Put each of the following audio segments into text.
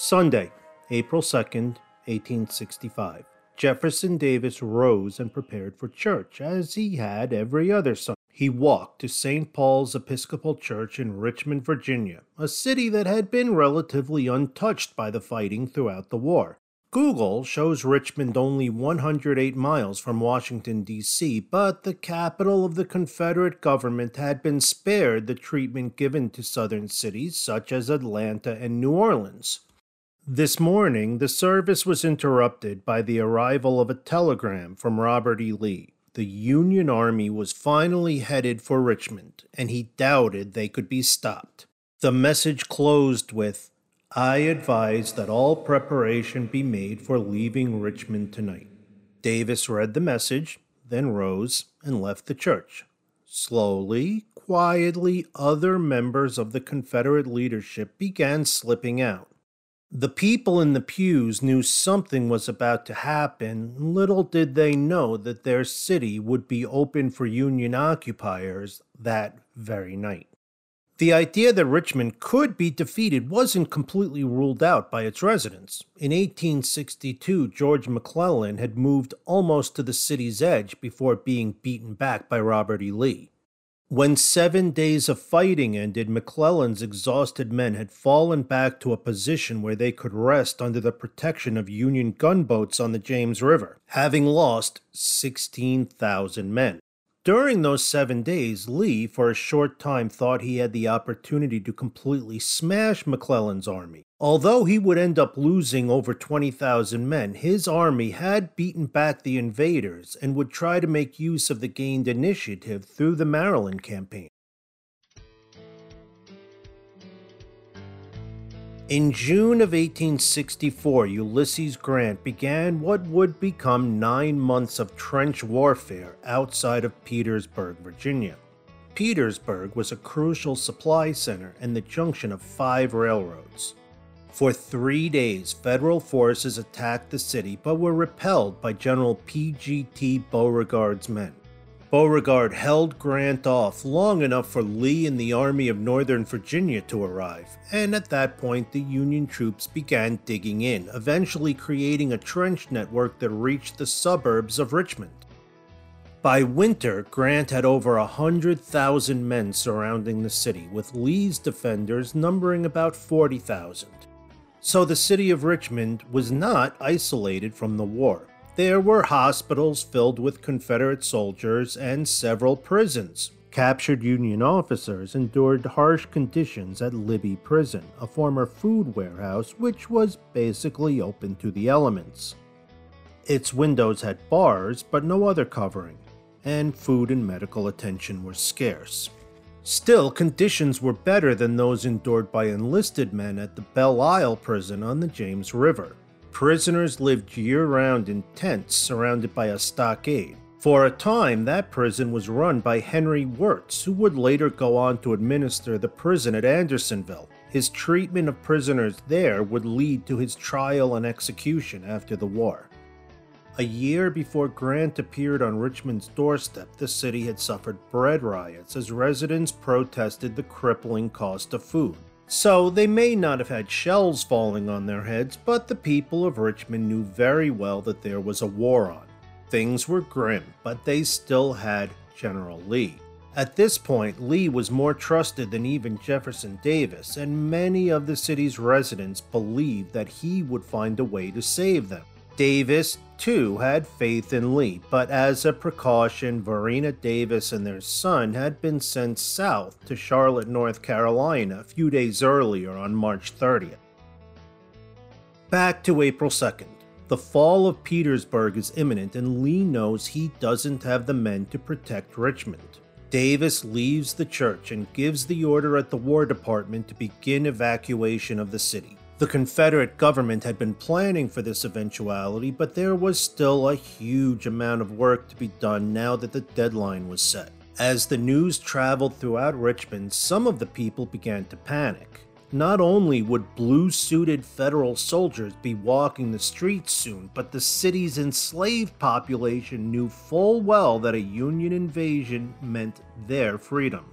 Sunday, April 2nd, 1865. Jefferson Davis rose and prepared for church, as he had every other Sunday. He walked to St. Paul's Episcopal Church in Richmond, Virginia, a city that had been relatively untouched by the fighting throughout the war. Google shows Richmond only 108 miles from Washington, D.C., but the capital of the Confederate government had been spared the treatment given to southern cities such as Atlanta and New Orleans. This morning, the service was interrupted by the arrival of a telegram from Robert E. Lee. The Union Army was finally headed for Richmond, and he doubted they could be stopped. The message closed with I advise that all preparation be made for leaving Richmond tonight. Davis read the message, then rose and left the church. Slowly, quietly, other members of the Confederate leadership began slipping out. The people in the pews knew something was about to happen. Little did they know that their city would be open for Union occupiers that very night. The idea that Richmond could be defeated wasn't completely ruled out by its residents. In 1862, George McClellan had moved almost to the city's edge before being beaten back by Robert E. Lee. When seven days of fighting ended, McClellan's exhausted men had fallen back to a position where they could rest under the protection of Union gunboats on the James River, having lost 16,000 men. During those seven days, Lee, for a short time, thought he had the opportunity to completely smash McClellan's army. Although he would end up losing over 20,000 men, his army had beaten back the invaders and would try to make use of the gained initiative through the Maryland campaign. In June of 1864, Ulysses Grant began what would become nine months of trench warfare outside of Petersburg, Virginia. Petersburg was a crucial supply center and the junction of five railroads. For three days, federal forces attacked the city but were repelled by General P.G.T. Beauregard's men. Beauregard held Grant off long enough for Lee and the Army of Northern Virginia to arrive, and at that point the Union troops began digging in, eventually creating a trench network that reached the suburbs of Richmond. By winter, Grant had over a 100,000 men surrounding the city, with Lee's defenders numbering about 40,000. So the city of Richmond was not isolated from the war. There were hospitals filled with Confederate soldiers and several prisons. Captured Union officers endured harsh conditions at Libby Prison, a former food warehouse which was basically open to the elements. Its windows had bars, but no other covering, and food and medical attention were scarce. Still, conditions were better than those endured by enlisted men at the Belle Isle prison on the James River. Prisoners lived year round in tents surrounded by a stockade. For a time, that prison was run by Henry Wirz, who would later go on to administer the prison at Andersonville. His treatment of prisoners there would lead to his trial and execution after the war. A year before Grant appeared on Richmond's doorstep, the city had suffered bread riots as residents protested the crippling cost of food. So they may not have had shells falling on their heads, but the people of Richmond knew very well that there was a war on. Things were grim, but they still had General Lee. At this point, Lee was more trusted than even Jefferson Davis, and many of the city's residents believed that he would find a way to save them. Davis, too, had faith in Lee, but as a precaution, Varina Davis and their son had been sent south to Charlotte, North Carolina, a few days earlier on March 30th. Back to April 2nd. The fall of Petersburg is imminent, and Lee knows he doesn't have the men to protect Richmond. Davis leaves the church and gives the order at the War Department to begin evacuation of the city. The Confederate government had been planning for this eventuality, but there was still a huge amount of work to be done now that the deadline was set. As the news traveled throughout Richmond, some of the people began to panic. Not only would blue suited federal soldiers be walking the streets soon, but the city's enslaved population knew full well that a Union invasion meant their freedom.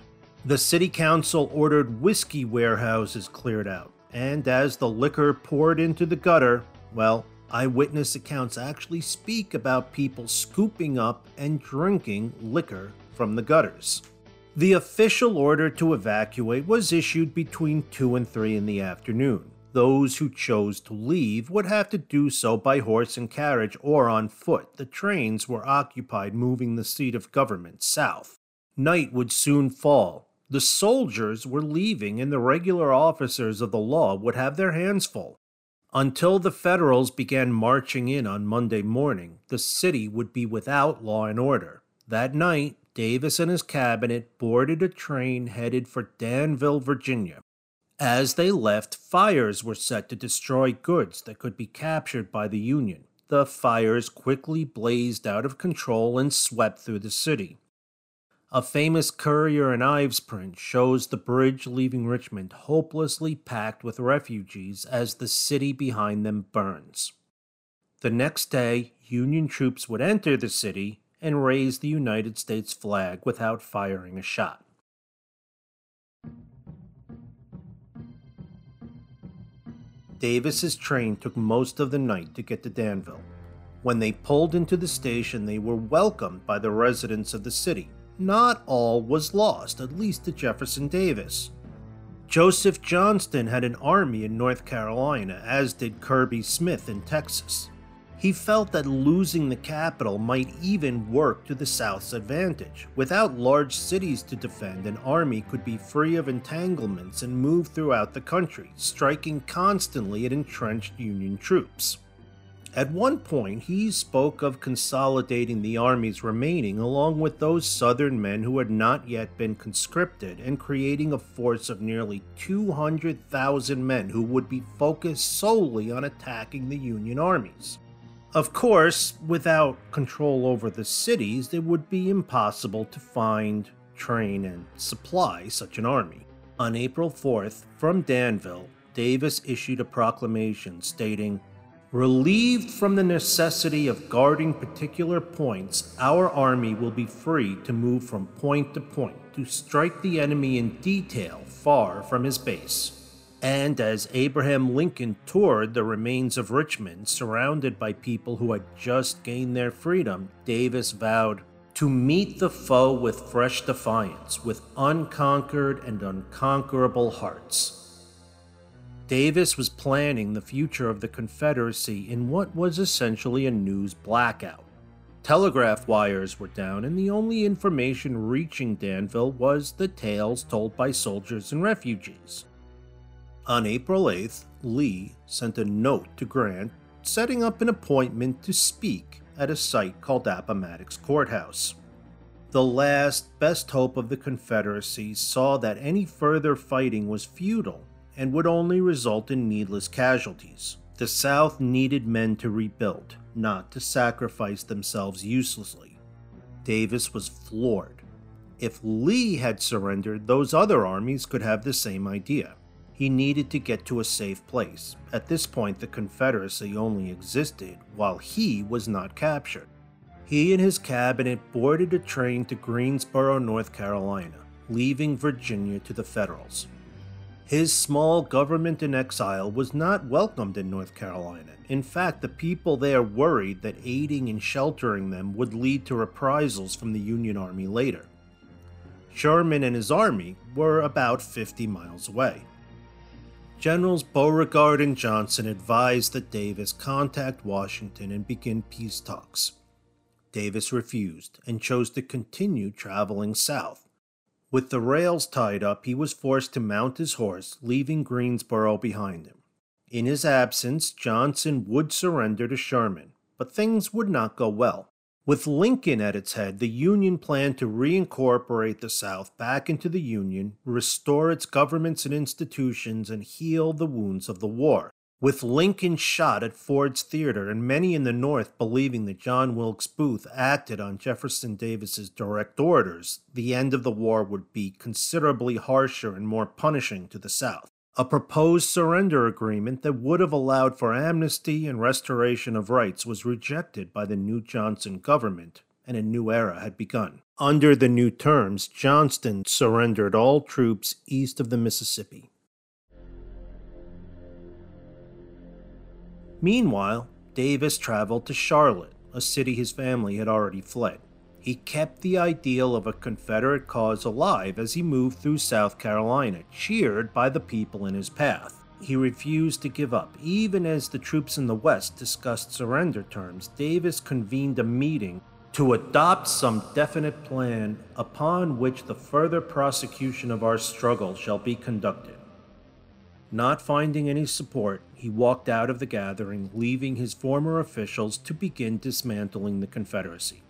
The city council ordered whiskey warehouses cleared out and as the liquor poured into the gutter, well, eyewitness accounts actually speak about people scooping up and drinking liquor from the gutters. The official order to evacuate was issued between 2 and 3 in the afternoon. Those who chose to leave would have to do so by horse and carriage or on foot. The trains were occupied moving the seat of government south. Night would soon fall. The soldiers were leaving, and the regular officers of the law would have their hands full. Until the Federals began marching in on Monday morning, the city would be without law and order. That night, Davis and his cabinet boarded a train headed for Danville, Virginia. As they left, fires were set to destroy goods that could be captured by the Union. The fires quickly blazed out of control and swept through the city. A famous Currier and Ives print shows the bridge leaving Richmond hopelessly packed with refugees as the city behind them burns. The next day, Union troops would enter the city and raise the United States flag without firing a shot. Davis's train took most of the night to get to Danville. When they pulled into the station, they were welcomed by the residents of the city. Not all was lost, at least to Jefferson Davis. Joseph Johnston had an army in North Carolina, as did Kirby Smith in Texas. He felt that losing the capital might even work to the South's advantage. Without large cities to defend, an army could be free of entanglements and move throughout the country, striking constantly at entrenched Union troops. At one point, he spoke of consolidating the armies remaining along with those Southern men who had not yet been conscripted and creating a force of nearly 200,000 men who would be focused solely on attacking the Union armies. Of course, without control over the cities, it would be impossible to find, train, and supply such an army. On April 4th, from Danville, Davis issued a proclamation stating, Relieved from the necessity of guarding particular points, our army will be free to move from point to point to strike the enemy in detail far from his base. And as Abraham Lincoln toured the remains of Richmond, surrounded by people who had just gained their freedom, Davis vowed to meet the foe with fresh defiance, with unconquered and unconquerable hearts. Davis was planning the future of the Confederacy in what was essentially a news blackout. Telegraph wires were down, and the only information reaching Danville was the tales told by soldiers and refugees. On April 8th, Lee sent a note to Grant setting up an appointment to speak at a site called Appomattox Courthouse. The last best hope of the Confederacy saw that any further fighting was futile and would only result in needless casualties. The South needed men to rebuild, not to sacrifice themselves uselessly. Davis was floored. If Lee had surrendered, those other armies could have the same idea he needed to get to a safe place. At this point, the Confederacy only existed while he was not captured. He and his cabinet boarded a train to Greensboro, North Carolina, leaving Virginia to the Federals. His small government in exile was not welcomed in North Carolina. In fact, the people there worried that aiding and sheltering them would lead to reprisals from the Union Army later. Sherman and his army were about 50 miles away. Generals Beauregard and Johnston advised that Davis contact Washington and begin peace talks. Davis refused and chose to continue traveling south. With the rails tied up, he was forced to mount his horse, leaving Greensboro behind him. In his absence, Johnston would surrender to Sherman, but things would not go well. With Lincoln at its head, the Union planned to reincorporate the South back into the Union, restore its governments and institutions, and heal the wounds of the war. With Lincoln shot at Ford's Theater and many in the North believing that John Wilkes Booth acted on Jefferson Davis's direct orders, the end of the war would be considerably harsher and more punishing to the South. A proposed surrender agreement that would have allowed for amnesty and restoration of rights was rejected by the new Johnson government, and a new era had begun. Under the new terms, Johnston surrendered all troops east of the Mississippi. Meanwhile, Davis traveled to Charlotte, a city his family had already fled. He kept the ideal of a Confederate cause alive as he moved through South Carolina, cheered by the people in his path. He refused to give up. Even as the troops in the West discussed surrender terms, Davis convened a meeting to adopt some definite plan upon which the further prosecution of our struggle shall be conducted. Not finding any support, he walked out of the gathering, leaving his former officials to begin dismantling the Confederacy.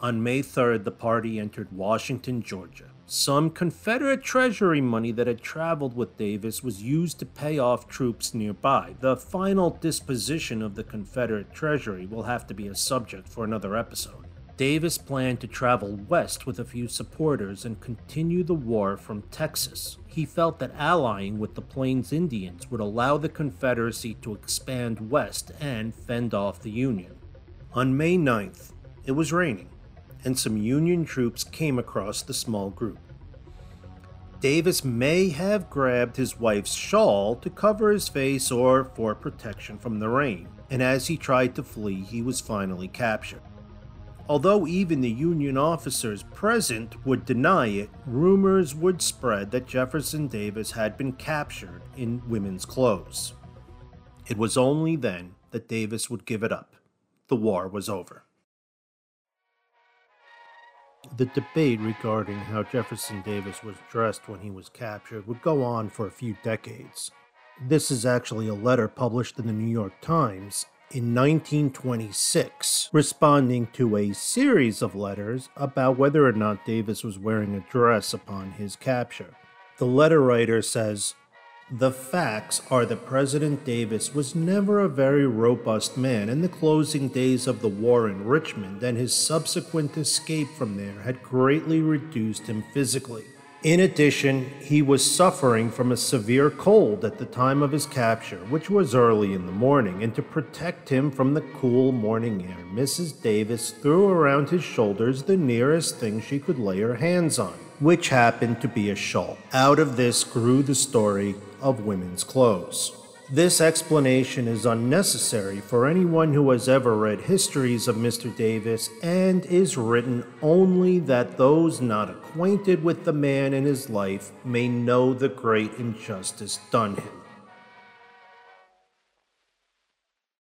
On May 3rd, the party entered Washington, Georgia. Some Confederate Treasury money that had traveled with Davis was used to pay off troops nearby. The final disposition of the Confederate Treasury will have to be a subject for another episode. Davis planned to travel west with a few supporters and continue the war from Texas. He felt that allying with the Plains Indians would allow the Confederacy to expand west and fend off the Union. On May 9th, it was raining and some Union troops came across the small group. Davis may have grabbed his wife's shawl to cover his face or for protection from the rain, and as he tried to flee, he was finally captured. Although even the Union officers present would deny it, rumors would spread that Jefferson Davis had been captured in women's clothes. It was only then that Davis would give it up. The war was over. The debate regarding how Jefferson Davis was dressed when he was captured would go on for a few decades. This is actually a letter published in the New York Times in 1926, responding to a series of letters about whether or not Davis was wearing a dress upon his capture. The letter writer says, the facts are that President Davis was never a very robust man in the closing days of the war in Richmond, and his subsequent escape from there had greatly reduced him physically. In addition, he was suffering from a severe cold at the time of his capture, which was early in the morning, and to protect him from the cool morning air, Mrs. Davis threw around his shoulders the nearest thing she could lay her hands on, which happened to be a shawl. Out of this grew the story of women's clothes. This explanation is unnecessary for anyone who has ever read histories of Mr. Davis and is written only that those not acquainted with the man and his life may know the great injustice done him.